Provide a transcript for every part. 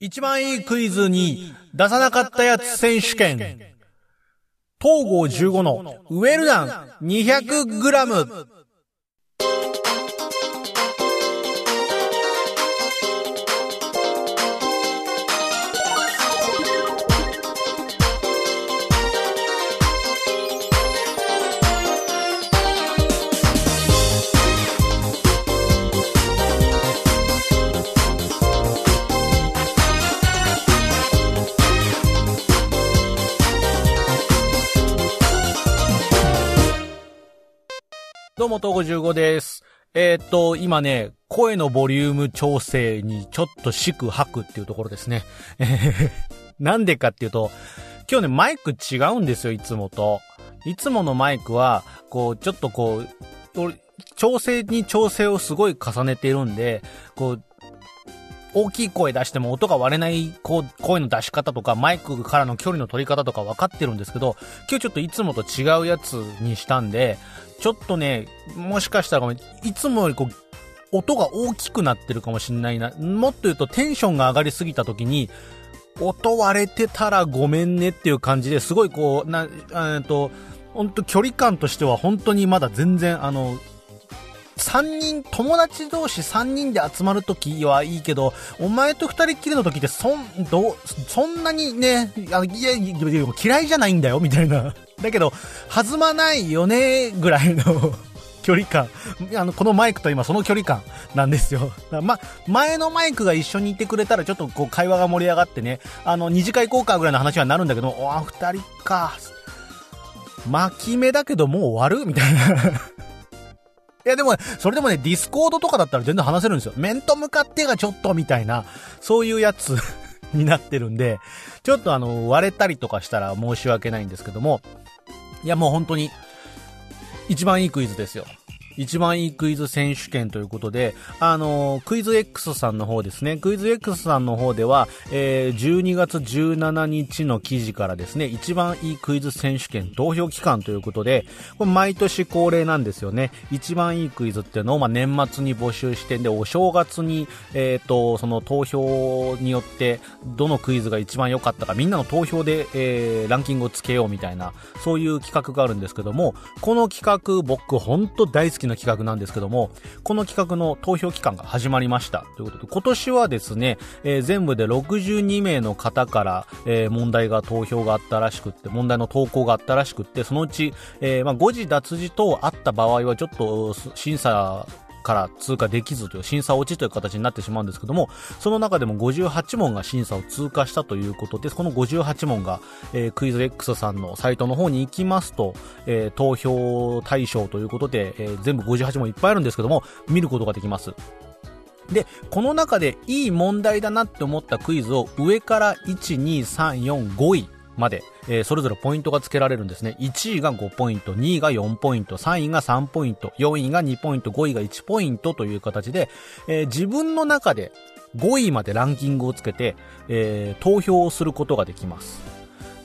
一番いいクイズに出さなかったやつ選手権。東郷15のウェルダン 200g。うも、東郷15です。えーっと、今ね、声のボリューム調整にちょっと四苦八苦っていうところですね。なんでかっていうと、今日ね、マイク違うんですよ、いつもと。いつものマイクは、こう、ちょっとこう、調整に調整をすごい重ねているんで、こう、大きい声出しても音が割れないこう声の出し方とかマイクからの距離の取り方とか分かってるんですけど、今日ちょっといつもと違うやつにしたんで、ちょっとね、もしかしたら、いつもよりこう、音が大きくなってるかもしんないな。もっと言うとテンションが上がりすぎた時に、音割れてたらごめんねっていう感じですごいこう、な、えっと、本当距離感としては本当にまだ全然あの、三人、友達同士三人で集まるときはいいけど、お前と二人きりの時ってそん、ど、そんなにね、あのいやいや、いや嫌いじゃないんだよ、みたいな。だけど、弾まないよね、ぐらいの 距離感。あの、このマイクと今その距離感なんですよ。ま、前のマイクが一緒にいてくれたらちょっとこう会話が盛り上がってね、あの、二次会行こうかぐらいの話はなるんだけど、おあ、二人か。巻き目だけどもう終わるみたいな。いやでも、それでもね、ディスコードとかだったら全然話せるんですよ。面と向かってがちょっとみたいな、そういうやつになってるんで、ちょっとあの、割れたりとかしたら申し訳ないんですけども、いやもう本当に、一番いいクイズですよ。一番いいクイズ選手権ということで、あのークイズ X さんの方ですね、クイズ X さんの方では、えー12月17日の記事からですね、一番いいクイズ選手権投票期間ということで、これ毎年恒例なんですよね。一番いいクイズっていうのを、まあ、年末に募集してんで、お正月に、えっ、と、その投票によって、どのクイズが一番良かったか、みんなの投票で、えーランキングをつけようみたいな、そういう企画があるんですけども、この企画、僕本当大好きな企画なんですけども、この企画の投票期間が始まりました。ということで、今年はですね、えー全部で62名の方から、えー問題が投票があったらしくって、問題の投稿があったらしくって、そのうち、えーまあ、誤字脱字等あった場合はちょっと審査から通過できずという審査落ちという形になってしまうんですけども、その中でも58問が審査を通過したということで、この58問が、えークイズ X さんのサイトの方に行きますと、えー投票対象ということで、えー全部58問いっぱいあるんですけども、見ることができます。で、この中でいい問題だなって思ったクイズを上から1、2、3、4、5位まで、えーそれぞれポイントが付けられるんですね。1位が5ポイント、2位が4ポイント、3位が3ポイント、4位が2ポイント、5位が1ポイントという形で、えー自分の中で5位までランキングをつけて、えー投票をすることができます。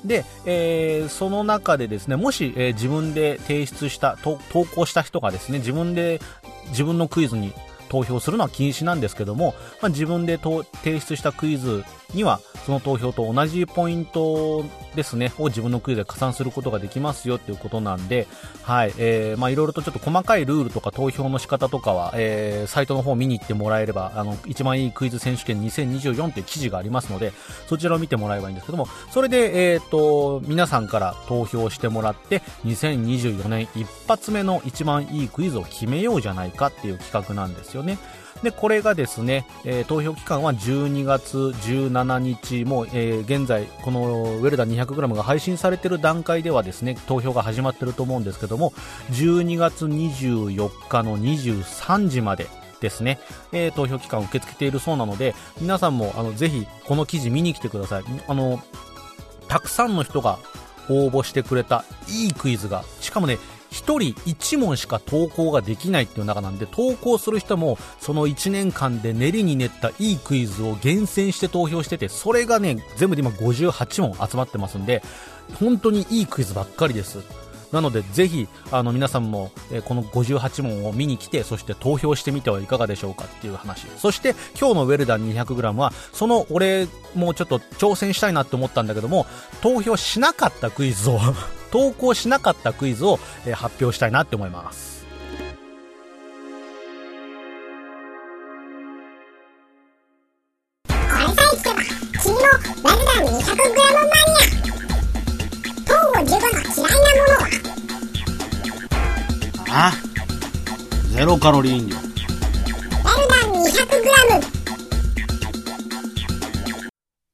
で、えーその中でですね、もし、えー自分で提出した、投稿した人がですね、自分で自分のクイズに投票するのは禁止なんですけども、まあ、自分で提出したクイズには、その投票と同じポイントですね、を自分のクイズで加算することができますよっていうことなんで、はい、えー、まあいろいろとちょっと細かいルールとか投票の仕方とかは、えー、サイトの方を見に行ってもらえれば、あの、一番いいクイズ選手権2024っていう記事がありますので、そちらを見てもらえばいいんですけども、それで、えっ、と、皆さんから投票してもらって、2024年一発目の一番いいクイズを決めようじゃないかっていう企画なんですよね。で、これがですね、えー投票期間は12月17日、もう、えー現在、このウェルダ 200g が配信されている段階ではですね、投票が始まってると思うんですけども、12月24日の23時までですね、えー投票期間を受け付けているそうなので、皆さんも、あの、ぜひ、この記事見に来てください。あの、たくさんの人が応募してくれたいいクイズが、しかもね、一人一問しか投稿ができないっていう中なんで、投稿する人もその1年間で練りに練ったいいクイズを厳選して投票してて、それがね、全部で今58問集まってますんで、本当にいいクイズばっかりです。なので、ぜひ、あの、皆さんも、え、この58問を見に来て、そして投票してみてはいかがでしょうかっていう話。そして、今日のウェルダン 200g は、その、俺もちょっと挑戦したいなって思ったんだけども、投票しなかったクイズを投稿しなかったクイズを、えー、発表したいなって思います。君もウェルダン 200g マニア糖を15の嫌いなものはあゼロカロリー飲料。ルダン 200g。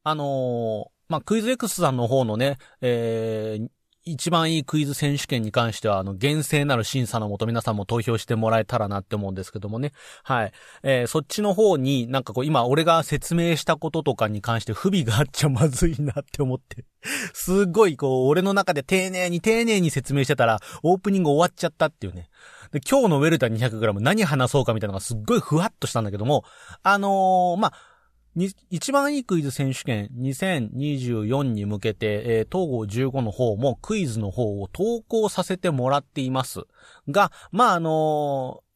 あのー、まあ、クイズ X さんの方のね、えー、一番いいクイズ選手権に関しては、あの、厳正なる審査のもと皆さんも投票してもらえたらなって思うんですけどもね。はい。えー、そっちの方になんかこう、今俺が説明したこととかに関して不備があっちゃまずいなって思って。すっごいこう、俺の中で丁寧に丁寧に説明してたら、オープニング終わっちゃったっていうね。で、今日のウェルタ 200g 何話そうかみたいなのがすっごいふわっとしたんだけども、あのー、まあ、一番いいクイズ選手権2024に向けて、えー、統合15の方もクイズの方を投稿させてもらっています。が、まあ、あのー、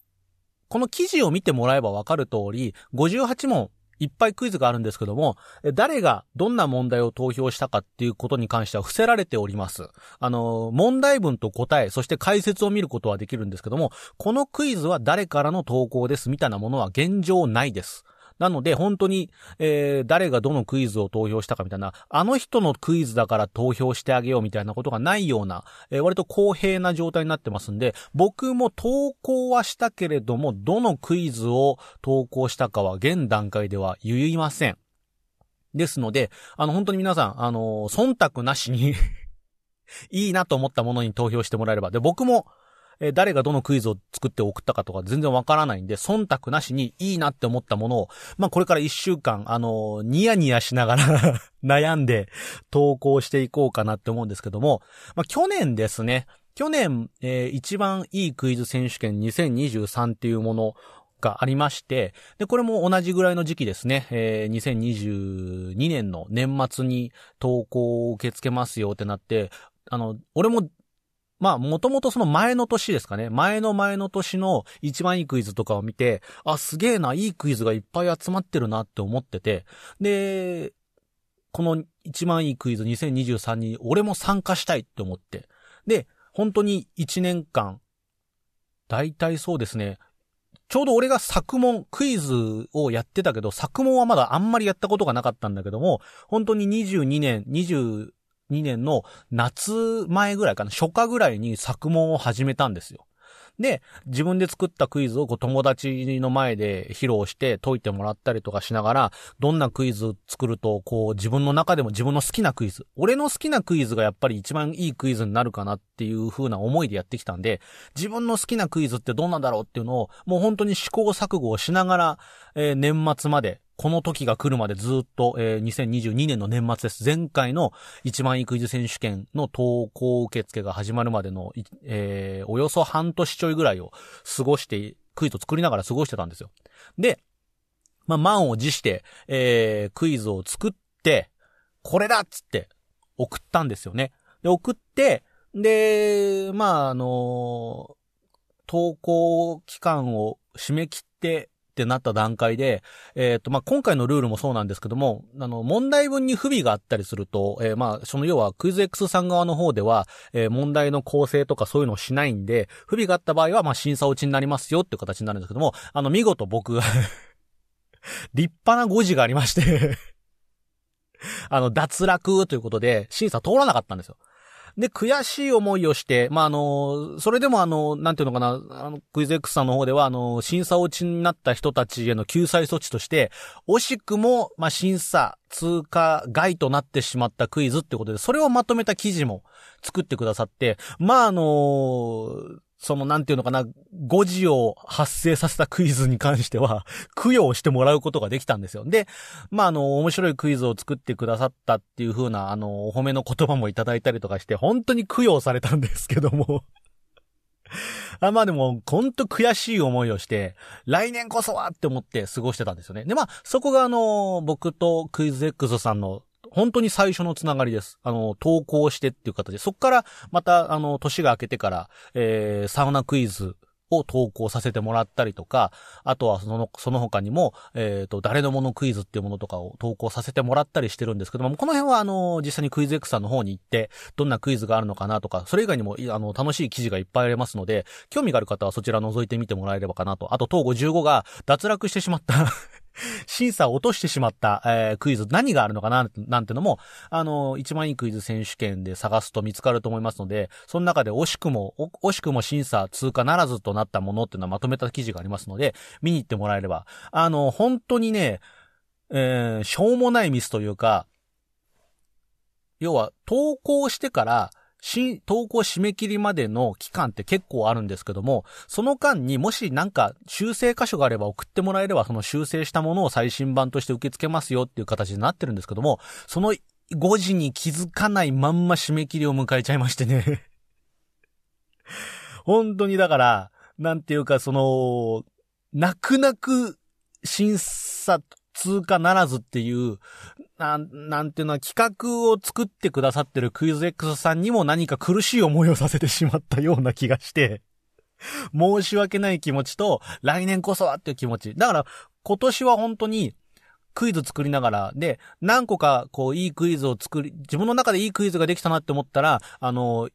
この記事を見てもらえばわかる通り、58問いっぱいクイズがあるんですけども、誰がどんな問題を投票したかっていうことに関しては伏せられております。あの、問題文と答え、そして解説を見ることはできるんですけども、このクイズは誰からの投稿ですみたいなものは現状ないです。なので、本当に、えー、誰がどのクイズを投票したかみたいな、あの人のクイズだから投票してあげようみたいなことがないような、えー、割と公平な状態になってますんで、僕も投稿はしたけれども、どのクイズを投稿したかは現段階では言いません。ですので、あの、本当に皆さん、あの、忖度なしに いいなと思ったものに投票してもらえれば。で、僕も、えー、誰がどのクイズを作って送ったかとか全然わからないんで、忖度なしにいいなって思ったものを、まあ、これから一週間、あのー、ニヤニヤしながら 悩んで投稿していこうかなって思うんですけども、まあ、去年ですね、去年、えー、一番いいクイズ選手権2023っていうものがありまして、で、これも同じぐらいの時期ですね、えー、2022年の年末に投稿を受け付けますよってなって、あの、俺もまあ、もともとその前の年ですかね。前の前の年の一番いいクイズとかを見て、あ、すげえな、いいクイズがいっぱい集まってるなって思ってて、で、この一番いいクイズ2023に俺も参加したいって思って。で、本当に1年間、大体そうですね、ちょうど俺が作問、クイズをやってたけど、作問はまだあんまりやったことがなかったんだけども、本当に22年、2、2年の夏前ぐらいかな、初夏ぐらいに作文を始めたんですよ。で、自分で作ったクイズをこう友達の前で披露して解いてもらったりとかしながら、どんなクイズ作ると、こう自分の中でも自分の好きなクイズ、俺の好きなクイズがやっぱり一番いいクイズになるかなっっていう風な思いでやってきたんで、自分の好きなクイズってどんなんだろうっていうのを、もう本当に試行錯誤をしながら、えー、年末までこの時が来るまでずっと、えー、2022年の年末です。前回の一番いいクイズ選手権の投稿受付が始まるまでの、えー、およそ半年ちょいぐらいを過ごして、クイズを作りながら過ごしてたんですよ。で、まあ、満を持して、えー、クイズを作って、これだっつって送ったんですよね。で、送って、で、まあ、あの投稿期間を締め切ってってなった段階で、えっ、ー、と、まあ、今回のルールもそうなんですけども、あの、問題文に不備があったりすると、えー、まあ、その要はクイズ X さん側の方では、えー、問題の構成とかそういうのをしないんで、不備があった場合は、まあ、審査落ちになりますよっていう形になるんですけども、あの、見事僕が 立派な誤字がありましてあの、脱落ということで、審査通らなかったんですよ。で、悔しい思いをして、まあ、あの、それでもあの、なんていうのかな、あの、クイズ X さんの方では、あの、審査落ちになった人たちへの救済措置として、惜しくも、まあ、審査、通過外となってしまったクイズってことで、それをまとめた記事も作ってくださって、まあ、あのその、なんていうのかな、誤字を発生させたクイズに関しては、供養してもらうことができたんですよ。で、まあ、あの、面白いクイズを作ってくださったっていう風な、あの、お褒めの言葉もいただいたりとかして、本当に供養されたんですけども あまあでも、ほんと悔しい思いをして、来年こそはって思って過ごしてたんですよね。で、まあ、そこがあの、僕とクイズ X さんの本当に最初のつながりです。あの、投稿してっていう形で、そっから、また、あの、年が明けてから、えー、サウナクイズを投稿させてもらったりとか、あとはその、その他にも、えっ、ー、と、誰のものクイズっていうものとかを投稿させてもらったりしてるんですけども、この辺はあの、実際にクイズ X さんの方に行って、どんなクイズがあるのかなとか、それ以外にも、あの、楽しい記事がいっぱいありますので、興味がある方はそちら覗いてみてもらえればかなと。あと、東郷15が脱落してしまった審査を落としてしまった、えー、クイズ、何があるのかな、なんてのも、あの、一番いいクイズ選手権で探すと見つかると思いますので、その中で惜しくも、惜しくも審査通過ならずとなったものっていうのはまとめた記事がありますので、見に行ってもらえれば、あの、本当にね、えー、しょうもないミスというか、要は、投稿してから、新、投稿締め切りまでの期間って結構あるんですけども、その間にもしなんか修正箇所があれば送ってもらえればその修正したものを最新版として受け付けますよっていう形になってるんですけども、その5時に気づかないまんま締め切りを迎えちゃいましてね。本当にだから、なんていうかその、泣く泣く審査通過ならずっていう、なん、なんていうのは企画を作ってくださってるクイズ X さんにも何か苦しい思いをさせてしまったような気がして、申し訳ない気持ちと、来年こそはっていう気持ち。だから、今年は本当に、クイズ作りながら、で、何個か、こう、いいクイズを作り、自分の中でいいクイズができたなって思ったら、あの、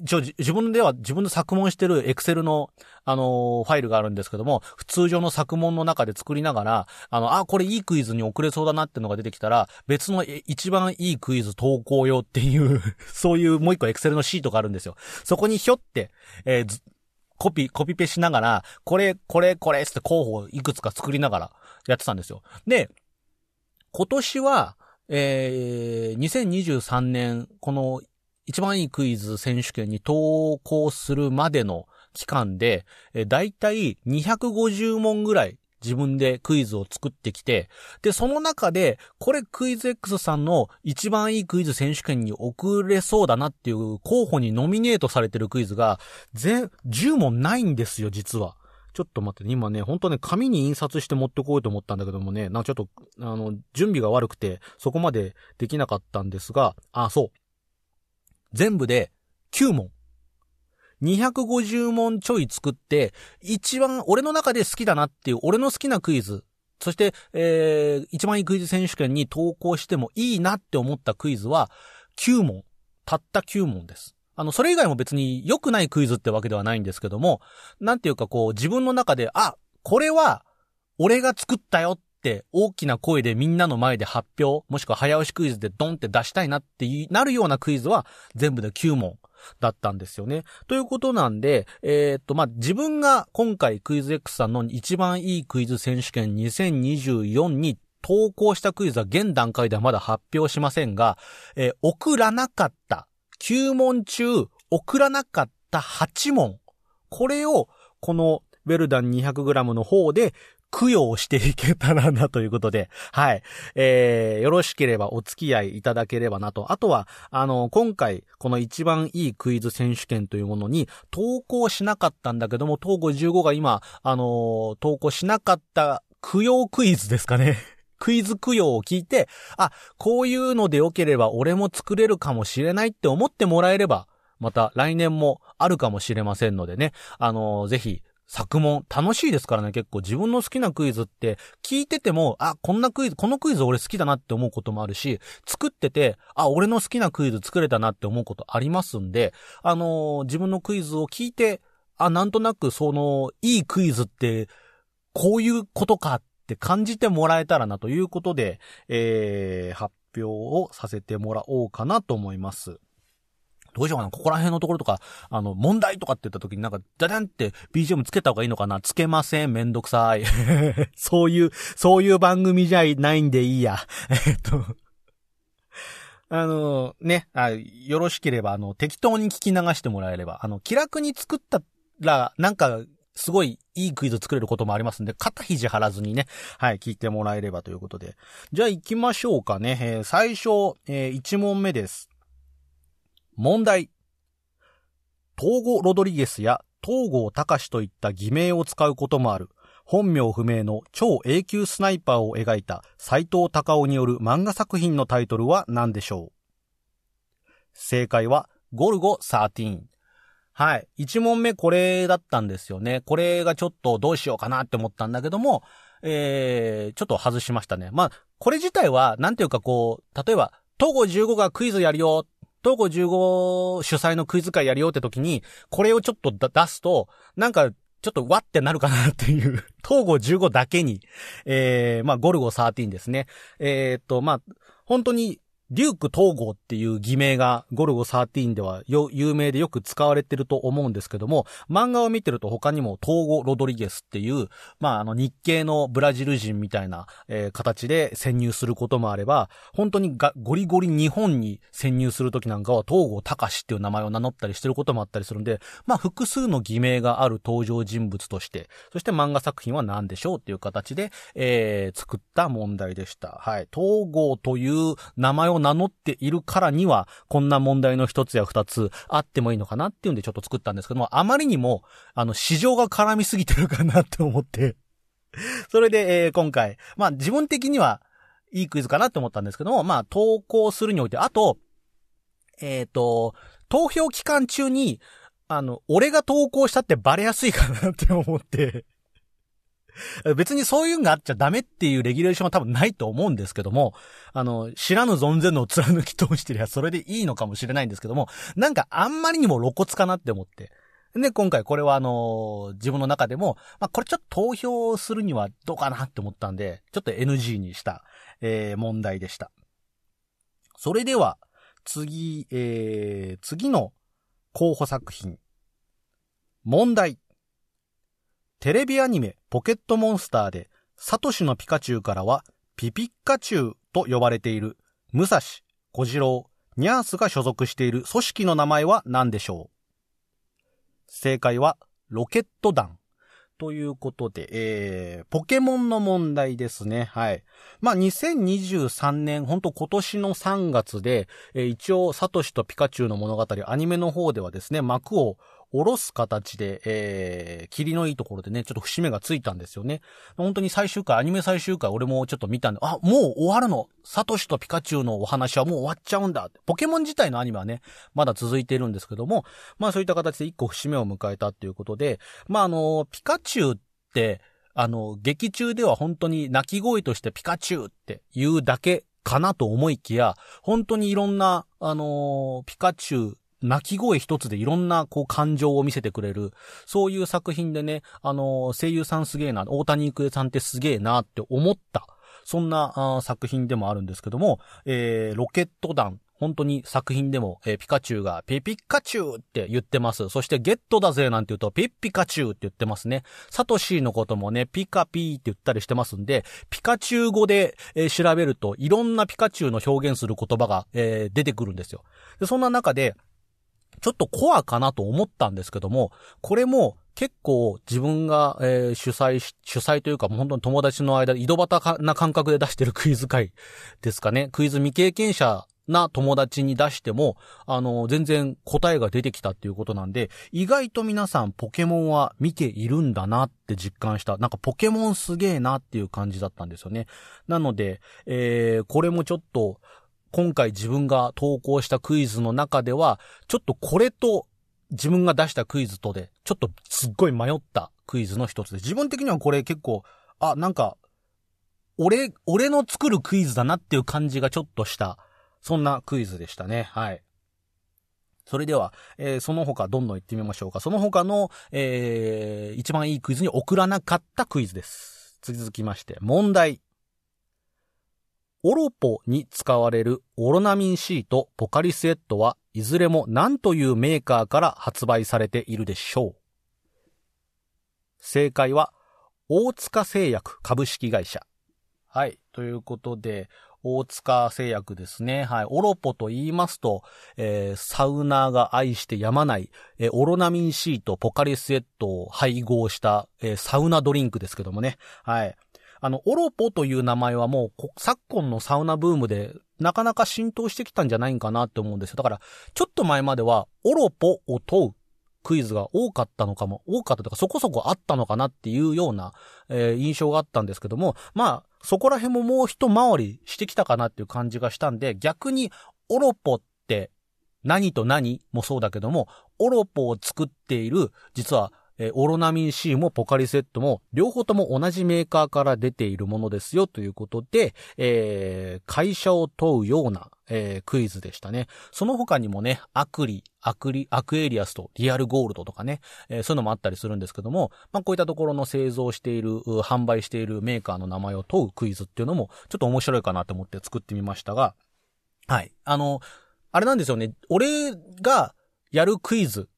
一応自分では自分の作問してるエクセルの、あの、ファイルがあるんですけども、普通上の作問の中で作りながら、あの、あ、これいいクイズに送れそうだなってのが出てきたら、別の一番いいクイズ投稿用っていう そういうもう一個エクセルのシートがあるんですよ。そこにひょって、えー、コピ、コピペしながら、これ、これ、これって候補をいくつか作りながらやってたんですよ。で、今年は、えー、2023年、この一番いいクイズ選手権に投稿するまでの期間で、だいたい250問ぐらい自分でクイズを作ってきて、で、その中で、これクイズ X さんの一番いいクイズ選手権に送れそうだなっていう候補にノミネートされてるクイズが、全、10問ないんですよ、実は。ちょっと待ってね、今ね、本当ね、紙に印刷して持ってこようと思ったんだけどもね、なんかちょっと、あの、準備が悪くて、そこまでできなかったんですが、あ、そう。全部で9問。250問ちょい作って、一番俺の中で好きだなっていう、俺の好きなクイズ、そして、えー、一番いいクイズ選手権に投稿してもいいなって思ったクイズは、9問。たった9問です。あの、それ以外も別に良くないクイズってわけではないんですけども、なんていうかこう、自分の中で、あ、これは、俺が作ったよっって大きな声でみんなの前で発表、もしくは早押しクイズでドンって出したいなってなるようなクイズは全部で9問だったんですよね。ということなんで、えー、っと、まあ、自分が今回クイズ X さんの一番いいクイズ選手権2024に投稿したクイズは現段階ではまだ発表しませんが、えー、送らなかった9問中、送らなかった8問。これを、このウェルダン 200g の方で供養していけたらなということで、はい。えー、よろしければお付き合いいただければなと。あとは、あの、今回、この一番いいクイズ選手権というものに投稿しなかったんだけども、東郷15が今、あの投稿しなかった供養クイズですかね。クイズ供養を聞いて、あ、こういうので良ければ俺も作れるかもしれないって思ってもらえれば、また来年もあるかもしれませんのでね、あのぜひ作問、楽しいですからね、結構自分の好きなクイズって聞いてても、あ、こんなクイズ、このクイズ俺好きだなって思うこともあるし、作ってて、あ、俺の好きなクイズ作れたなって思うことありますんで、あのー、自分のクイズを聞いて、あ、なんとなくその、いいクイズって、こういうことかって感じてもらえたらなということで、えー、発表をさせてもらおうかなと思います。どうしようかな、ここら辺のところとか、あの、問題とかって言った時になんか、ダダンって BGM つけた方がいいのかな？つけません。めんどくさい。そういう、そういう番組じゃないんでいいや。えっと、あの、ねあ、よろしければ、あの、適当に聞き流してもらえれば、あの、気楽に作ったら、なんか、すごいいいクイズ作れることもありますんで、肩肘張らずにね、はい、聞いてもらえればということで。じゃあ行きましょうかね。えー、最初、えー、1問目です。問題。東郷ロドリゲスや東郷隆といった偽名を使うこともある。本名不明の超永久スナイパーを描いた斎藤隆夫による漫画作品のタイトルは何でしょう？正解は、ゴルゴ13。はい。一問目これだったんですよね。これがちょっとどうしようかなって思ったんだけども、えー、ちょっと外しましたね。まあ、これ自体は、なんていうかこう、例えば、東郷15がクイズやるよ。東郷15主催のクイズ会やりようって時に、これをちょっと出すと、なんか、ちょっとわってなるかなっていう、東郷15だけに、えー、まあ、ゴルゴ13ですね。えー、っと、まあ、本当にデューク統合っていう偽名がゴルゴ13では有名でよく使われてると思うんですけども、漫画を見てると他にも統合ロドリゲスっていう、まあ、あの日系のブラジル人みたいな、えー、形で潜入することもあれば、本当にゴリゴリ日本に潜入するときなんかは統合隆っていう名前を名乗ったりしてることもあったりするんで、まあ、複数の偽名がある登場人物として、そして漫画作品は何でしょうっていう形で、えー、作った問題でした。はい。統合という名前を名乗っているからには、こんな問題の一つや二つあってもいいのかなっていうんでちょっと作ったんですけども、あまりにも、あの、市場が絡みすぎてるかなって思って。それで、えー、今回、まあ自分的にはいいクイズかなって思ったんですけども、まあ投稿するにおいて、あと、えっ、ー、と、投票期間中に、あの、俺が投稿したってバレやすいかなって思って。別にそういうのがあっちゃダメっていうレギュレーションは多分ないと思うんですけども、あの、知らぬ存ぜぬを貫き通してりゃそれでいいのかもしれないんですけども、なんかあんまりにも露骨かなって思って。で、今回これはあの自分の中でも、まあ、これちょっと投票するにはどうかなって思ったんで、ちょっと NG にした、えー、問題でした。それでは、次、えー、次の候補作品。問題。テレビアニメポケットモンスターで、サトシのピカチュウからはピピッカチュウと呼ばれている、ムサシ、小次郎、ニャースが所属している組織の名前は何でしょう？正解は、ロケット団。ということで、えー、ポケモンの問題ですね。はい。まあ、2023年、ほんと今年の3月で、えー、一応、サトシとピカチュウの物語、アニメの方ではですね、幕を下ろす形で、えー、霧のいいところでね、ちょっと節目がついたんですよね。本当に最終回、アニメ最終回、俺もちょっと見たんで、あ、もう終わるのサトシとピカチュウのお話はもう終わっちゃうんだ。ポケモン自体のアニメはね、まだ続いているんですけども、まあそういった形で一個節目を迎えたっていうことで、まああの、ピカチュウって、あの、劇中では本当に鳴き声としてピカチュウって言うだけかなと思いきや、本当にいろんな、あのピカチュウ泣き声一つでいろんなこう感情を見せてくれる、そういう作品でね、あの声優さんすげえな、大谷育恵さんってすげえなって思った、そんな作品でもあるんですけども、えー、ロケット団、本当に作品でも、えー、ピカチュウがピピカチュウって言ってます。そしてゲットだぜなんて言うとピッピカチュウって言ってますね。サトシーのこともね、ピカピーって言ったりしてますんで、ピカチュウ語で、えー、調べるといろんなピカチュウの表現する言葉が、えー、出てくるんですよ。でそんな中で、ちょっとコアかなと思ったんですけども、これも結構自分が、えー、主催し、主催というかもう本当に友達の間井戸端な感覚で出してるクイズ会ですかね。クイズ未経験者な友達に出しても、あの、全然答えが出てきたっていうことなんで、意外と皆さんポケモンは見ているんだなって実感した。なんかポケモンすげえなっていう感じだったんですよね。なので、えー、これもちょっと、今回自分が投稿したクイズの中では、ちょっとこれと自分が出したクイズとで、ちょっとすっごい迷ったクイズの一つで、自分的にはこれ結構、あ、なんか、俺、俺の作るクイズだなっていう感じがちょっとした、そんなクイズでしたね。はい。それでは、えー、その他どんどん行ってみましょうか。その他の、えー、一番いいクイズに送らなかったクイズです。続きまして、問題。オロポに使われるオロナミン C とポカリスエットはいずれも何というメーカーから発売されているでしょう正解は大塚製薬株式会社。はい。ということで、大塚製薬ですね。はい。オロポと言いますと、えー、サウナーが愛してやまない、えー、オロナミン C とポカリスエットを配合した、えー、サウナドリンクですけどもね。はい。あの、オロポという名前はもう、昨今のサウナブームで、なかなか浸透してきたんじゃないかなって思うんですよ。だから、ちょっと前までは、オロポを問うクイズが多かったのかも、多かったとかそこそこあったのかなっていうような、えー、印象があったんですけども、まあ、そこら辺ももう一回りしてきたかなっていう感じがしたんで、逆にオロポって何と何もそうだけども、オロポを作っている、実はえー、オロナミン C もポカリセットも両方とも同じメーカーから出ているものですよということで、えー、会社を問うような、えー、クイズでしたね。その他にもね、アクリ、アクリ、アクエリアスとリアルゴールドとかね、えー、そういうのもあったりするんですけども、まあ、こういったところの製造している、販売しているメーカーの名前を問うクイズっていうのも、ちょっと面白いかなと思って作ってみましたが、はい。あの、あれなんですよね。俺がやるクイズ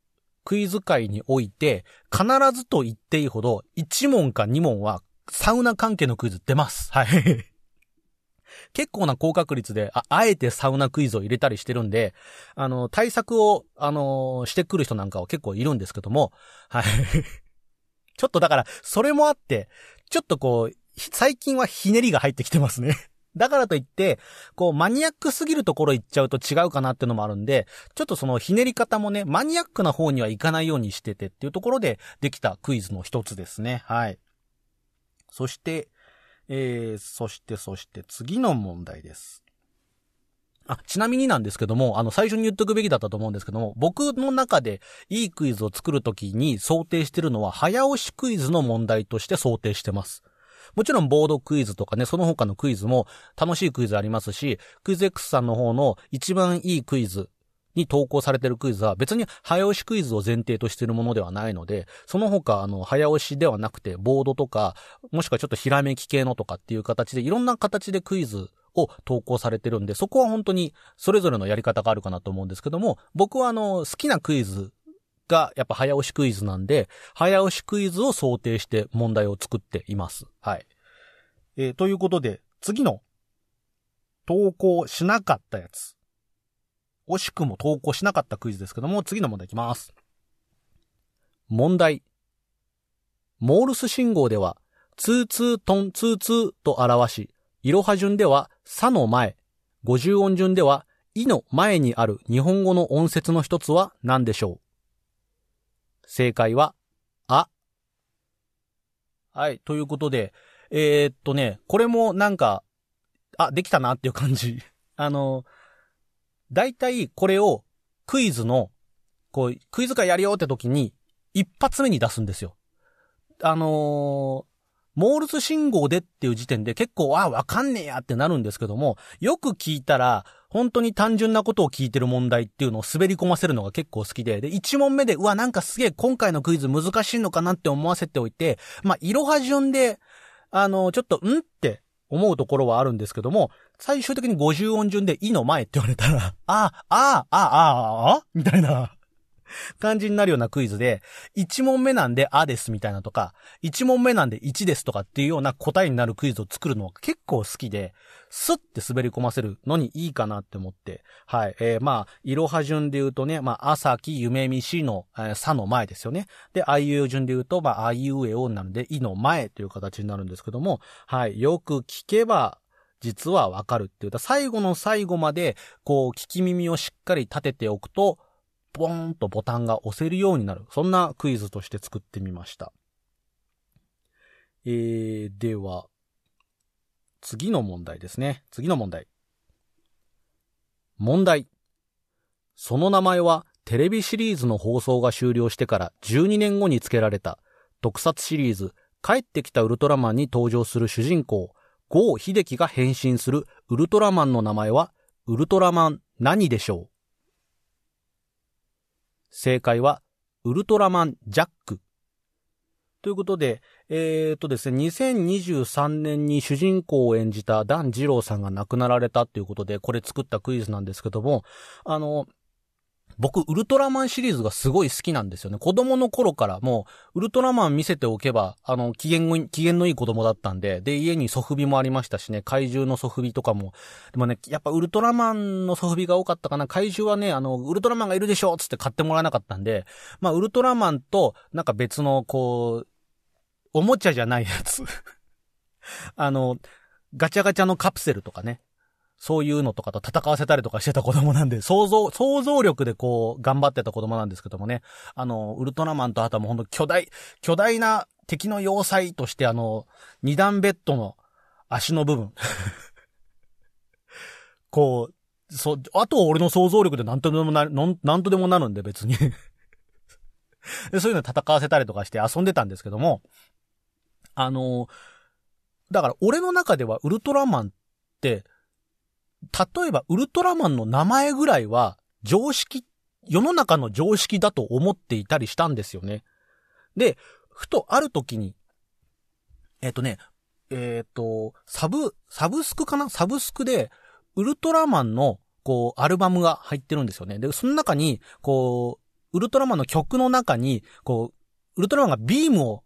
クイズ界において、必ずと言っていいほど、1問か2問は、サウナ関係のクイズ出ます。はい。結構な高確率で、あ、あえてサウナクイズを入れたりしてるんで、あの、対策を、あのしてくる人なんかは結構いるんですけども、はい。ちょっとだから、それもあって、ちょっとこう、最近はひねりが入ってきてますね。だからといって、こう、マニアックすぎるところ行っちゃうと違うかなってのもあるんで、ちょっとそのひねり方もね、マニアックな方にはいかないようにしててっていうところでできたクイズの一つですね。はい。そして、えー、そして、そして次の問題です。あ、ちなみになんですけども、あの、最初に言っとくべきだったと思うんですけども、僕の中でいいクイズを作るときに想定してるのは、早押しクイズの問題として想定してます。もちろんボードクイズとかね、その他のクイズも楽しいクイズありますし、クイズ X さんの方の一番いいクイズに投稿されてるクイズは別に早押しクイズを前提としてるものではないので、その他、あの、早押しではなくて、ボードとか、もしくはちょっとひらめき系のとかっていう形で、いろんな形でクイズを投稿されてるんで、そこは本当にそれぞれのやり方があるかなと思うんですけども、僕はあの、好きなクイズがやっぱ早押しクイズなんで、早押しクイズを想定して問題を作っています。はい。えー、ということで、次の投稿しなかったやつ。惜しくも投稿しなかったクイズですけども、次の問題いきます。問題。モールス信号では、ツーツートンツーツーと表し、いろは順では、さの前、五十音順では、いの前にある日本語の音節の一つは何でしょう？正解は、あ。はい。ということで、えー、っとね、これもなんか、あ、できたなっていう感じ。あの、大体これをクイズの、こう、クイズ会やるよって時に、一発目に出すんですよ。あのー、モールス信号でっていう時点で結構、あ、わかんねえやってなるんですけども、よく聞いたら、本当に単純なことを聞いてる問題っていうのを滑り込ませるのが結構好きで、で、1問目で、うわ、なんかすげえ今回のクイズ難しいのかなって思わせておいて、まあ、いろは順で、あの、ちょっと、んって思うところはあるんですけども、最終的に50音順で、いの前って言われたら、あ、あ、あ、あ、あ、あ、みたいな 感じになるようなクイズで、1問目なんであですみたいなとか、1問目なんで1ですとかっていうような答えになるクイズを作るのが結構好きで、スッて滑り込ませるのにいいかなって思って、はい。えー、まあ、いろは順で言うとね、まあ、朝き、夢見しの、えー、さの前ですよね。で、あいう順で言うと、まあ、あいうえおなので、いの前という形になるんですけども、はい。よく聞けば、実はわかるっていう。最後の最後まで、こう、聞き耳をしっかり立てておくと、ポーンとボタンが押せるようになる。そんなクイズとして作ってみました。えー、では、次の問題ですね。次の問題。問題。その名前はテレビシリーズの放送が終了してから12年後に付けられた特撮シリーズ帰ってきたウルトラマンに登場する主人公、ゴー秀樹が変身するウルトラマンの名前はウルトラマン何でしょう正解は、ウルトラマンジャック。ということで、えー、っとですね、2023年に主人公を演じたダン・ジローさんが亡くなられたっていうことで、これ作ったクイズなんですけども、あの、僕、ウルトラマンシリーズがすごい好きなんですよね。子供の頃からもう、ウルトラマン見せておけば、あの、機嫌機嫌のいい子供だったんで、で、家にソフビもありましたしね、怪獣のソフビとかも。でもね、やっぱウルトラマンのソフビが多かったかな。怪獣はね、あの、ウルトラマンがいるでしょつって買ってもらえなかったんで、まあ、ウルトラマンと、なんか別の、こう、おもちゃじゃないやつ あの、ガチャガチャのカプセルとかね。そういうのとかと戦わせたりとかしてた子供なんで、想像、想像力でこう、頑張ってた子供なんですけどもね。あの、ウルトラマンとあとはもうほんと巨大、巨大な敵の要塞としてあの、二段ベッドの足の部分。こう、そ、あと俺の想像力で何とでもなる、なんとでもなるんで別に で。そういうの戦わせたりとかして遊んでたんですけども、あの、だから俺の中ではウルトラマンって、例えばウルトラマンの名前ぐらいは常識、世の中の常識だと思っていたりしたんですよね。で、ふとある時に、えっ、ー、とね、えっ、ー、と、サブ、サブスクかな？サブスクで、ウルトラマンの、こう、アルバムが入ってるんですよね。で、その中に、こう、ウルトラマンの曲の中に、こう、ウルトラマンがビームを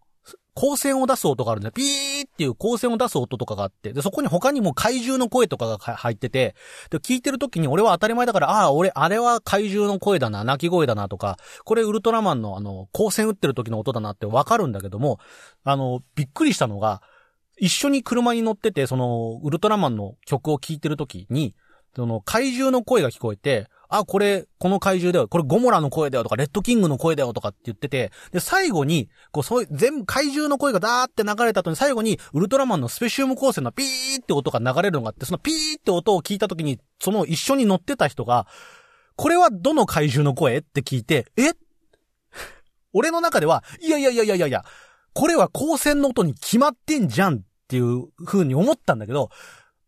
光線を出す音があるんだよ。ピーっていう光線を出す音とかがあって、で、そこに他にも怪獣の声とかが入ってて、で、聞いてる時に俺は当たり前だから、ああ、俺、あれは怪獣の声だな、鳴き声だなとか、これウルトラマンのあの、光線打ってる時の音だなってわかるんだけども、あの、びっくりしたのが、一緒に車に乗ってて、その、ウルトラマンの曲を聴いてる時に、その、怪獣の声が聞こえて、あ、これ、この怪獣だよ。これゴモラの声だよとか、レッドキングの声だよとかって言ってて、で、最後に、こう、そういう、全部怪獣の声がダーって流れた後に最後に、ウルトラマンのスペシウム光線のピーって音が流れるのがあって、そのピーって音を聞いた時に、その一緒に乗ってた人が、これはどの怪獣の声？って聞いて、え？俺の中では、いやいやいやいやいやいや、これは光線の音に決まってんじゃんっていう風に思ったんだけど、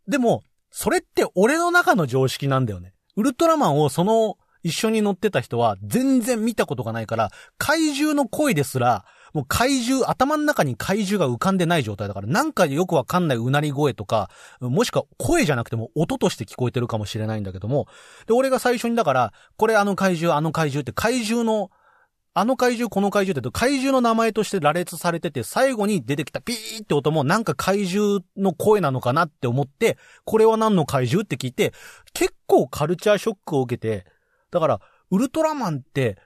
でも、それって俺の中の常識なんだよね。ウルトラマンをその一緒に乗ってた人は全然見たことがないから、怪獣の声ですら、もう怪獣、頭の中に怪獣が浮かんでない状態だから、なんかよくわかんないうなり声とか、もしくは声じゃなくても音として聞こえてるかもしれないんだけども、で、俺が最初にだから、これあの怪獣、あの怪獣って怪獣のあの怪獣、この怪獣って怪獣の名前として羅列されてて、最後に出てきたピーって音もなんか怪獣の声なのかなって思って、これは何の怪獣って聞いて、結構カルチャーショックを受けて、だから、ウルトラマンって、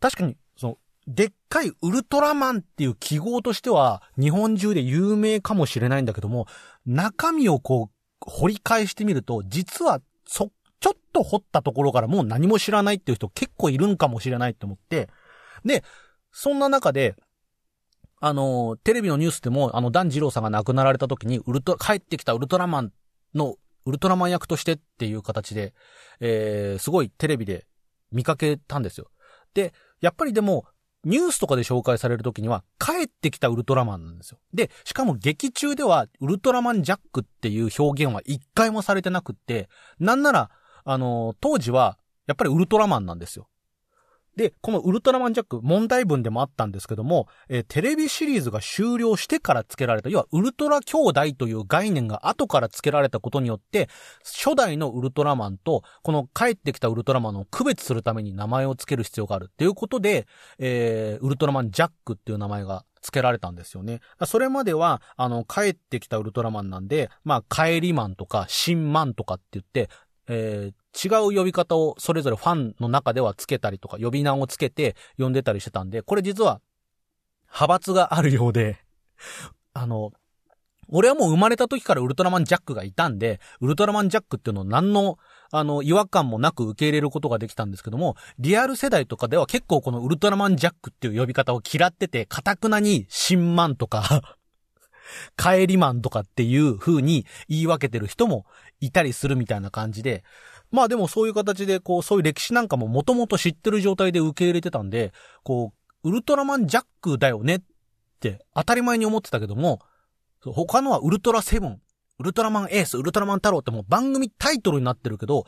確かに、その、でっかいウルトラマンっていう記号としては、日本中で有名かもしれないんだけども、中身をこう、掘り返してみると、実は、そ、ちょっと掘ったところからもう何も知らないっていう人結構いるんかもしれないって思って、で、そんな中で、あの、テレビのニュースでも、あの、ダンジローさんが亡くなられた時に、ウルト、帰ってきたウルトラマンの、ウルトラマン役としてっていう形で、えー、すごいテレビで見かけたんですよ。で、やっぱりでも、ニュースとかで紹介される時には、帰ってきたウルトラマンなんですよ。で、しかも劇中では、ウルトラマンジャックっていう表現は一回もされてなくって、なんなら、あの、当時は、やっぱりウルトラマンなんですよ。で、このウルトラマンジャック問題文でもあったんですけども、えー、テレビシリーズが終了してから付けられた、要はウルトラ兄弟という概念が後から付けられたことによって、初代のウルトラマンと、この帰ってきたウルトラマンを区別するために名前を付ける必要があるっていうことで、えー、ウルトラマンジャックっていう名前が付けられたんですよね。それまでは、あの、帰ってきたウルトラマンなんで、まあ、帰りマンとか、新マンとかって言って、えー、違う呼び方をそれぞれファンの中ではつけたりとか、呼び名をつけて呼んでたりしてたんで、これ実は、派閥があるようで、あの、俺はもう生まれた時からウルトラマンジャックがいたんで、ウルトラマンジャックっていうのを何の、あの、違和感もなく受け入れることができたんですけども、リアル世代とかでは結構このウルトラマンジャックっていう呼び方を嫌ってて、カタクナに新マンとか 帰りマンとかっていう風に言い分けてる人もいたりするみたいな感じで、まあでもそういう形で、こう、そういう歴史なんかももともと知ってる状態で受け入れてたんで、こう、ウルトラマンジャックだよねって当たり前に思ってたけども、他のはウルトラセブン、ウルトラマンエース、ウルトラマン太郎ってもう番組タイトルになってるけど、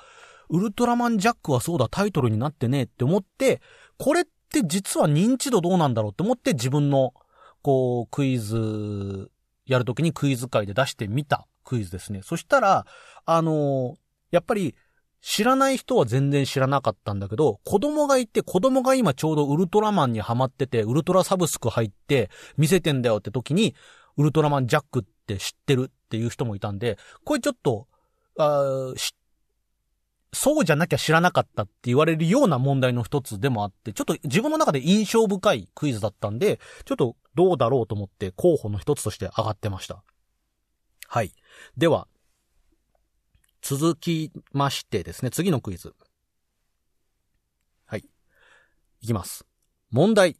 ウルトラマンジャックはそうだタイトルになってねって思って、これって実は認知度どうなんだろうって思って自分の、こう、クイズ、やるときにクイズ会で出してみた。クイズですね。そしたら、あの、やっぱり、知らない人は全然知らなかったんだけど、子供がいて、子供が今ちょうどウルトラマンにハマってて、ウルトラサブスク入って見せてんだよって時に、ウルトラマンジャックって知ってるっていう人もいたんで、これちょっと、あそうじゃなきゃ知らなかったって言われるような問題の一つでもあって、ちょっと自分の中で印象深いクイズだったんで、ちょっとどうだろうと思って候補の一つとして上がってました。はい。では、続きましてですね、次のクイズ。はい。いきます。問題。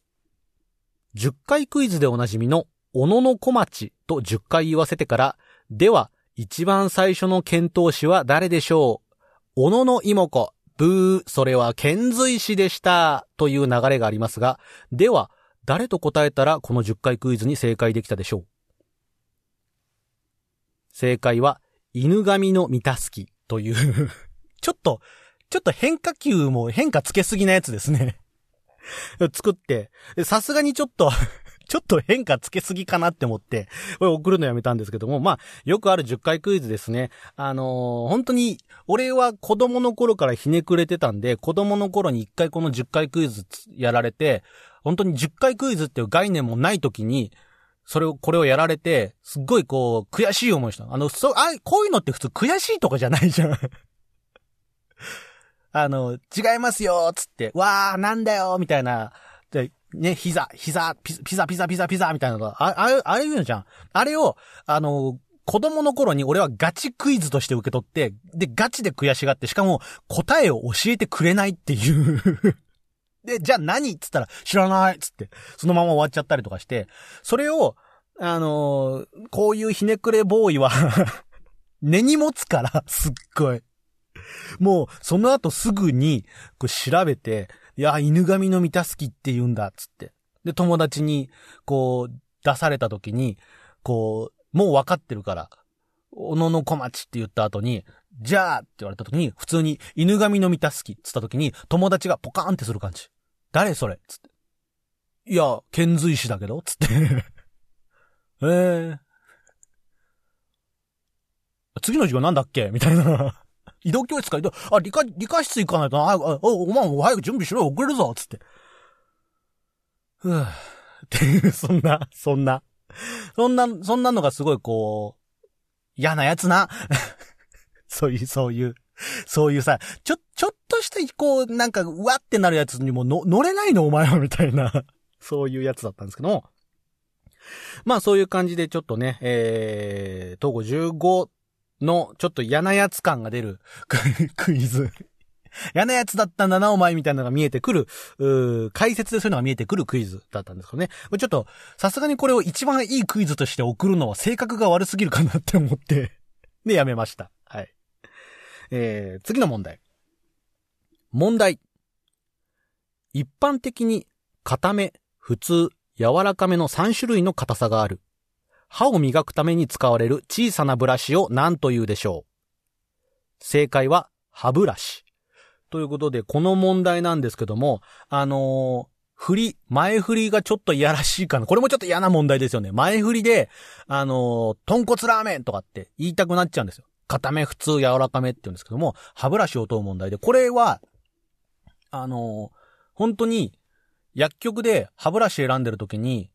10回クイズでおなじみの、小野の小町と10回言わせてから、では、一番最初の検討士は誰でしょう？小野の妹子、ブー、それは遣隋使でした。という流れがありますが、では、誰と答えたらこの10回クイズに正解できたでしょう？正解は、犬神の三たすきという ちょっと、ちょっと変化球も変化つけすぎなやつですね作って、さすがにちょっと ちょっと変化つけすぎかなって思って、これ送るのやめたんですけども、まあ、よくある10回クイズですね。あのー、本当に、俺は子供の頃からひねくれてたんで、子供の頃に一回この10回クイズやられて、本当に10回クイズっていう概念もない時に、それを、これをやられて、すっごいこう、悔しい思いした。あの、そう、あ、こういうのって普通悔しいとかじゃないじゃん あの、違いますよつって、わー、なんだよみたいな、で、ね、膝、膝、ピザ、ピザ、ピザ、ピザ、みたいなのが、あ、あ、あれ言うのじゃん。あれを、あの、子供の頃に俺はガチクイズとして受け取って、で、ガチで悔しがって、しかも答えを教えてくれないっていうで、じゃあ何？っつったら、知らないっつって、そのまま終わっちゃったりとかして、それを、あのー、こういうひねくれボーイは 根に持つから、すっごい。もう、その後すぐに、こう調べて、いや、犬神の三たすきって言うんだ、つって。で、友達に、こう、出された時に、こう、もう分かってるから、小野の小町って言った後に、じゃあって言われた時に、普通に犬神の三たすきって言った時に、友達がポカーンってする感じ。誰それ？つって。いや、遣隋使だけど？つって。ええ。次の授業なんだっけ？みたいな。移動教室か？移動、あ、理科、理科室行かないとな、あ、あ、お前も早く準備しろよ、遅れるぞ。つって。ふぅ。っていう、そんな、そんな、そんな、そんなのがすごいこう、嫌なやつな。そういう、そういう、そういうさ、ちょ、ちょっとした、こう、なんか、うわってなるやつにもの乗れないのお前は、みたいな、そういうやつだったんですけども。まあそういう感じでちょっとね、えー、東郷15のちょっと嫌なやつ感が出る クイズ嫌なやつだったんだな、お前みたいなのが見えてくる、うー解説でそういうのが見えてくるクイズだったんですけどね。ちょっと、さすがにこれを一番いいクイズとして送るのは性格が悪すぎるかなって思ってで、やめました。えー、次の問題。問題。一般的に、固め、普通、柔らかめの3種類の硬さがある。歯を磨くために使われる小さなブラシを何と言うでしょう正解は歯ブラシ。ということで、この問題なんですけども、あのー、振り、前振りがちょっといやらしいかな。これもちょっと嫌な問題ですよね。前振りで、あのー、豚骨ラーメンとかって言いたくなっちゃうんですよ。固め、普通、柔らかめって言うんですけども、歯ブラシを問う問題で、これは、あの、本当に、薬局で歯ブラシ選んでる時に、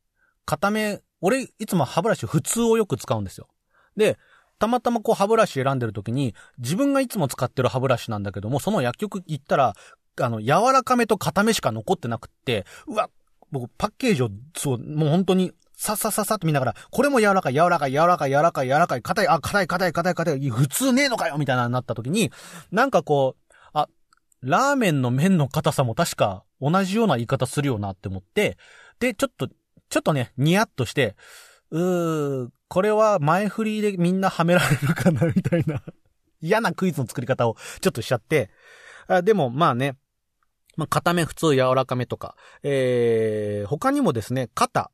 固め俺、いつも歯ブラシ普通をよく使うんですよ。で、たまたまこう歯ブラシ選んでる時に、自分がいつも使ってる歯ブラシなんだけども、その薬局行ったら、あの、柔らかめと固めしか残ってなくって、うわ、僕パッケージを、そう、もう本当に、さっさっさっさと見ながら、これも柔らかい、柔らかい、柔らかい、柔らかい、柔らかい、硬い、あ、硬い、硬い、硬い、硬い、普通ねえのかよみたいなになった時に、なんかこう、あ、ラーメンの麺の硬さも確か同じような言い方するよなって思って、で、ちょっとちょっとね、ニヤッとして、うー、これは前振りでみんなはめられるかな、みたいな嫌なクイズの作り方をちょっとしちゃって、あでも、まあね、まあ、固め普通柔らかめとか、えー、他にもですね、肩、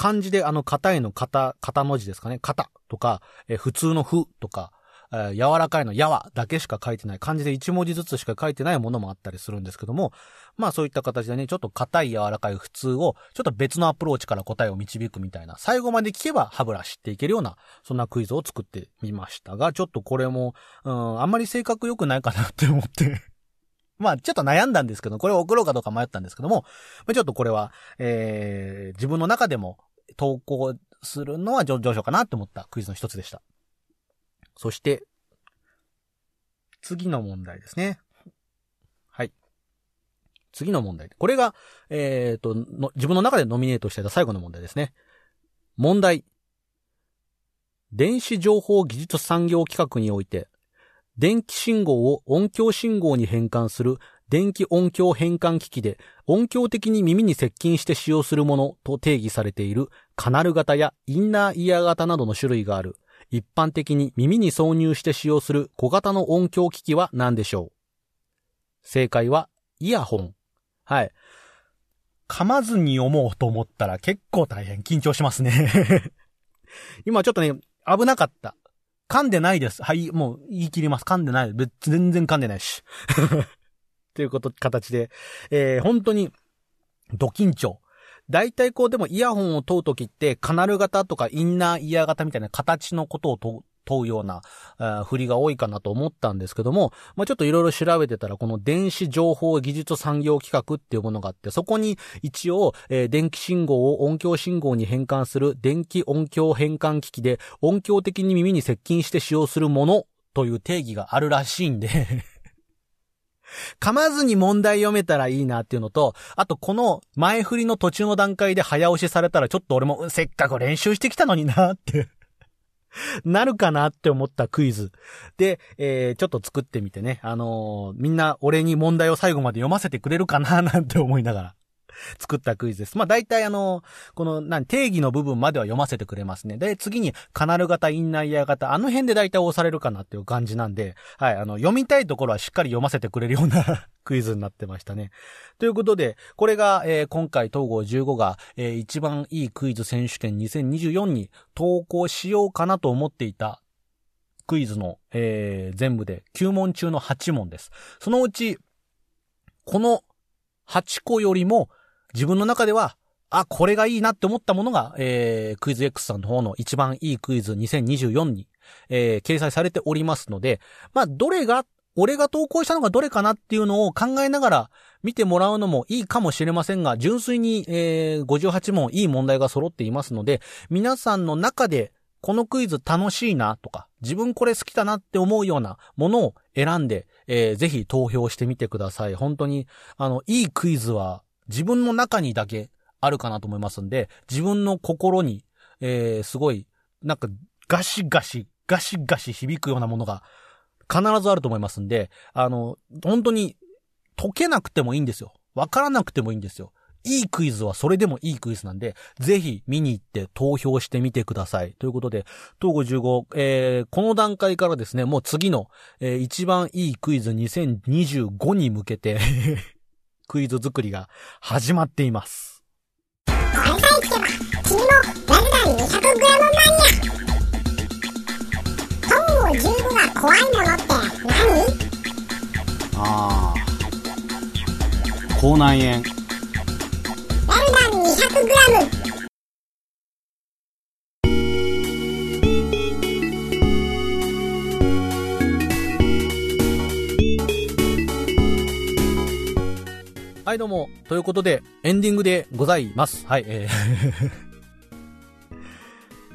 漢字であの硬いの肩、肩の字ですかね、肩とか、えー、普通のふとか、えー、柔らかいのやわだけしか書いてない、漢字で1文字ずつしか書いてないものもあったりするんですけども、まあそういった形でね、ちょっと硬い柔らかい普通を、ちょっと別のアプローチから答えを導くみたいな、最後まで聞けば歯ブラシっていけるような、そんなクイズを作ってみましたが、ちょっとこれも、うん、あんまり性格良くないかなって思って。まあ、ちょっと悩んだんですけど、これを送ろうかどうか迷ったんですけども、ちょっとこれは、えー、自分の中でも投稿するのは上昇かなって思ったクイズの一つでした。そして、次の問題ですね。はい。次の問題。これが、えっ、ー、と自分の中でノミネートしてた最後の問題ですね。問題。電子情報技術産業企画において、電気信号を音響信号に変換する電気音響変換機器で音響的に耳に接近して使用するものと定義されているカナル型やインナーイヤー型などの種類がある一般的に耳に挿入して使用する小型の音響機器は何でしょう？正解はイヤホン。はい。噛まずに読もうと思ったら結構大変緊張しますね 今ちょっとね、危なかった。噛んでないです。はい、もう言い切ります。噛んでない。全然噛んでないし。ということ、形で、えー、本当に、ド緊張。大体こうでもイヤホンを問うときって、カナル型とかインナーイヤー型みたいな形のことを問問うような、振りが多いかなと思ったんですけども、まあ、ちょっといろいろ調べてたら、この電子情報技術産業企画っていうものがあって、そこに一応、えー、電気信号を音響信号に変換する電気音響変換機器で音響的に耳に接近して使用するものという定義があるらしいんで噛まずに問題読めたらいいなっていうのと、あとこの前振りの途中の段階で早押しされたらちょっと俺もせっかく練習してきたのになって なるかなって思ったクイズ。で、えー、ちょっと作ってみてね。あのー、みんな俺に問題を最後まで読ませてくれるかななんて思いながら。作ったクイズです。まあ大体あの、この、何、定義の部分までは読ませてくれますね。で、次に、カナル型、インナイヤー型、あの辺で大体押されるかなっていう感じなんで、はい、あの、読みたいところはしっかり読ませてくれるような クイズになってましたね。ということで、これが、えー、今回統合15が、えー、一番いいクイズ選手権2024に投稿しようかなと思っていたクイズの、えー、全部で9問中の8問です。そのうち、この8個よりも自分の中では、あ、これがいいなって思ったものが、えー、クイズ X さんの方の一番いいクイズ2024に、えー、掲載されておりますので、まあ、どれが、俺が投稿したのがどれかなっていうのを考えながら見てもらうのもいいかもしれませんが、純粋に、えー、58問いい問題が揃っていますので、皆さんの中でこのクイズ楽しいなとか、自分これ好きだなって思うようなものを選んで、えー、ぜひ投票してみてください。本当に、あの、いいクイズは自分の中にだけあるかなと思いますんで、自分の心に、えー、すごい、なんか、ガシガシ、ガシガシ響くようなものが必ずあると思いますんで、あの、本当に解けなくてもいいんですよ。わからなくてもいいんですよ。いいクイズはそれでもいいクイズなんで、ぜひ見に行って投票してみてください。ということで、東郷15、えー、この段階からですね、もう次の、えー、一番いいクイズ2025に向けてクイズ作りが始まっています。これさえ聞けば、君もラルダン 200g マニア。東郷15が怖いものって何ああ。口内炎。ダン 200g。はい、どうも。ということで、エンディングでございます。はい、えー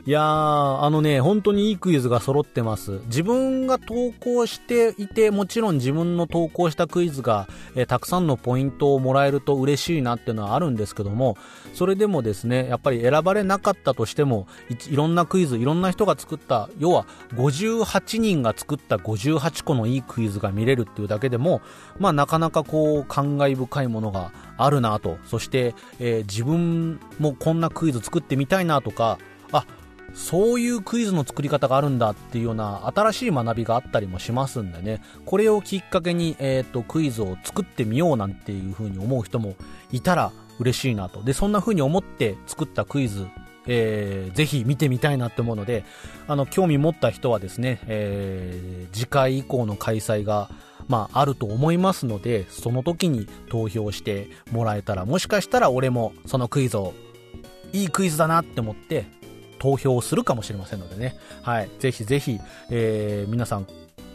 いやー、あのね、本当にいいクイズが揃ってます。自分が投稿していて、もちろん自分の投稿したクイズが、えー、たくさんのポイントをもらえると嬉しいなっていうのはあるんですけども、それでもですね、やっぱり選ばれなかったとしても、いいろんなクイズ、いろんな人が作った、要は58人が作った58個のいいクイズが見れるっていうだけでも、まあなかなかこう、感慨深いものがあるなと、そして、えー、自分もこんなクイズ作ってみたいなとか、あ、そういうクイズの作り方があるんだっていうような新しい学びがあったりもしますんでね、これをきっかけに、えっ、ー、と、クイズを作ってみようなんていう風に思う人もいたら嬉しいなと。で、そんな風に思って作ったクイズ、えー、ぜひ見てみたいなって思うので、あの、興味持った人はですね、えー、次回以降の開催が、まあ、あると思いますので、その時に投票してもらえたら、もしかしたら俺もそのクイズをいいクイズだなって思って投票するかもしれませんのでね。はい。ぜひぜひ、えー、皆さん、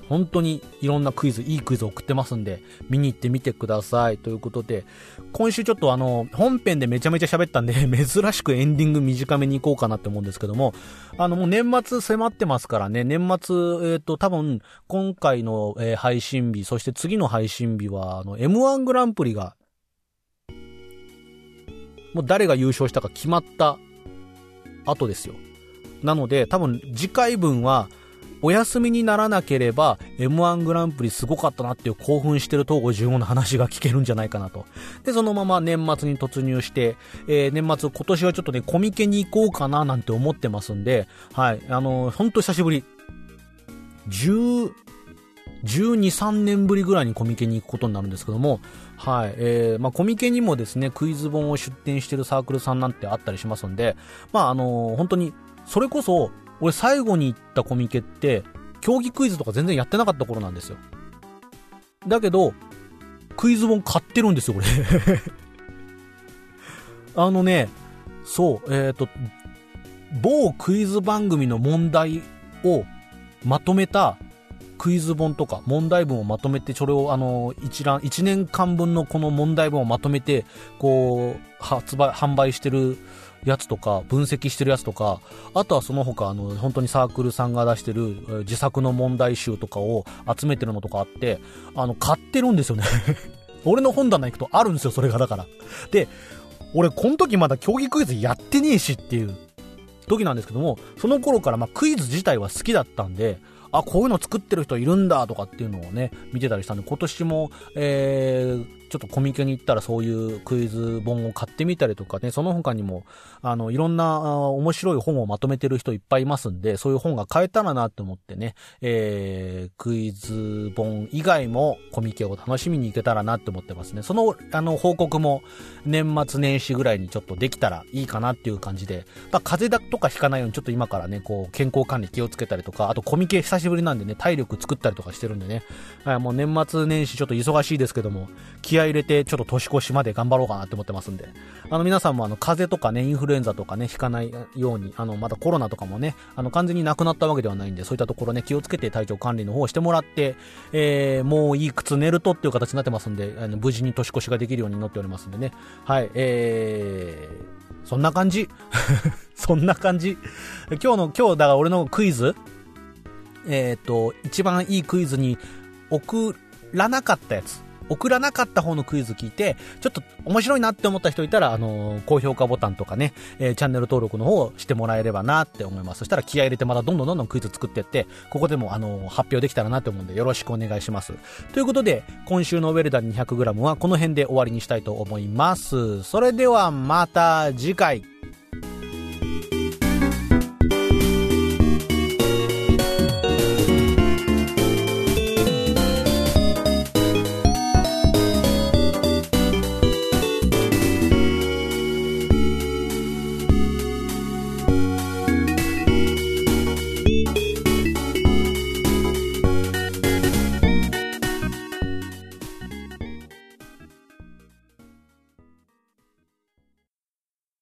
本当にいろんなクイズ、いいクイズ送ってますんで、見に行ってみてください。ということで、今週ちょっとあの、本編でめちゃめちゃ喋ったんで、珍しくエンディング短めに行こうかなって思うんですけども、あの、もう年末迫ってますからね、年末、えっ、ー、と、多分、今回の、えー、配信日、そして次の配信日は、あの、M1 グランプリが、もう誰が優勝したか決まった後ですよ。なので、多分次回分は、お休みにならなければ M1 グランプリすごかったなっていう興奮してる東郷15の話が聞けるんじゃないかなと。で、そのまま年末に突入して、えー、年末今年はちょっとね、コミケに行こうかななんて思ってますんで、はい、あのー、ほんと久しぶり。10、12、3年ぶりぐらいにコミケに行くことになるんですけども、はい、えー、まあ、コミケにもですね、クイズ本を出展してるサークルさんなんてあったりしますんで、まあ、あのー、本当に、それこそ、俺最後に行ったコミケって、競技クイズとか全然やってなかった頃なんですよ。だけど、クイズ本買ってるんですよ、俺 あのね、そう、えっ、ー、と、某クイズ番組の問題をまとめたクイズ本とか問題文をまとめて、それをあの、一覧、一年間分のこの問題文をまとめて、こう、発売、販売してるやつとか、分析してるやつとか、あとはその他、あの、本当にサークルさんが出してる自作の問題集とかを集めてるのとかあって、あの、買ってるんですよね 俺の本棚行くとあるんですよ、それがだから。で、俺、この時まだ競技クイズやってねえしっていう時なんですけども、その頃からまクイズ自体は好きだったんで、あ、こういうの作ってる人いるんだとかっていうのをね、見てたりしたんで、今年も、えー、ちょっとコミケに行ったらそういうクイズ本を買ってみたりとかね、その他にも、あの、いろんな面白い本をまとめてる人いっぱいいますんで、そういう本が買えたらなって思ってね、えー、クイズ本以外もコミケを楽しみに行けたらなって思ってますね。その、あの、報告も年末年始ぐらいにちょっとできたらいいかなっていう感じで、まあ、風邪だとかひかないようにちょっと今からね、こう、健康管理気をつけたりとか、あとコミケ久しぶりなんでね、体力作ったりとかしてるんでね、はい、もう年末年始ちょっと忙しいですけども、気合入れてちょっと年越しまで頑張ろうかなって思ってますんで。あの皆さんもあの風邪とかね、インフルエンザとかね、引かないように、あのまだコロナとかもね、あの完全になくなったわけではないんで、そういったところね、気をつけて体調管理の方をしてもらって、えー、もういい靴寝るとっていう形になってますんで、あの無事に年越しができるようになっておりますんでね。はい、えー、そんな感じ。そんな感じ。今日の、今日だから俺のクイズえっ、ー、と、一番いいクイズに送らなかったやつ。送らなかった方のクイズ聞いて、ちょっと面白いなって思った人いたら、あの、高評価ボタンとかね、えー、チャンネル登録の方をしてもらえればなって思います。そしたら気合入れてまたどんどんどんどんクイズ作ってって、ここでもあの、発表できたらなって思うんでよろしくお願いします。ということで、今週のウェルダン 200g はこの辺で終わりにしたいと思います。それではまた次回。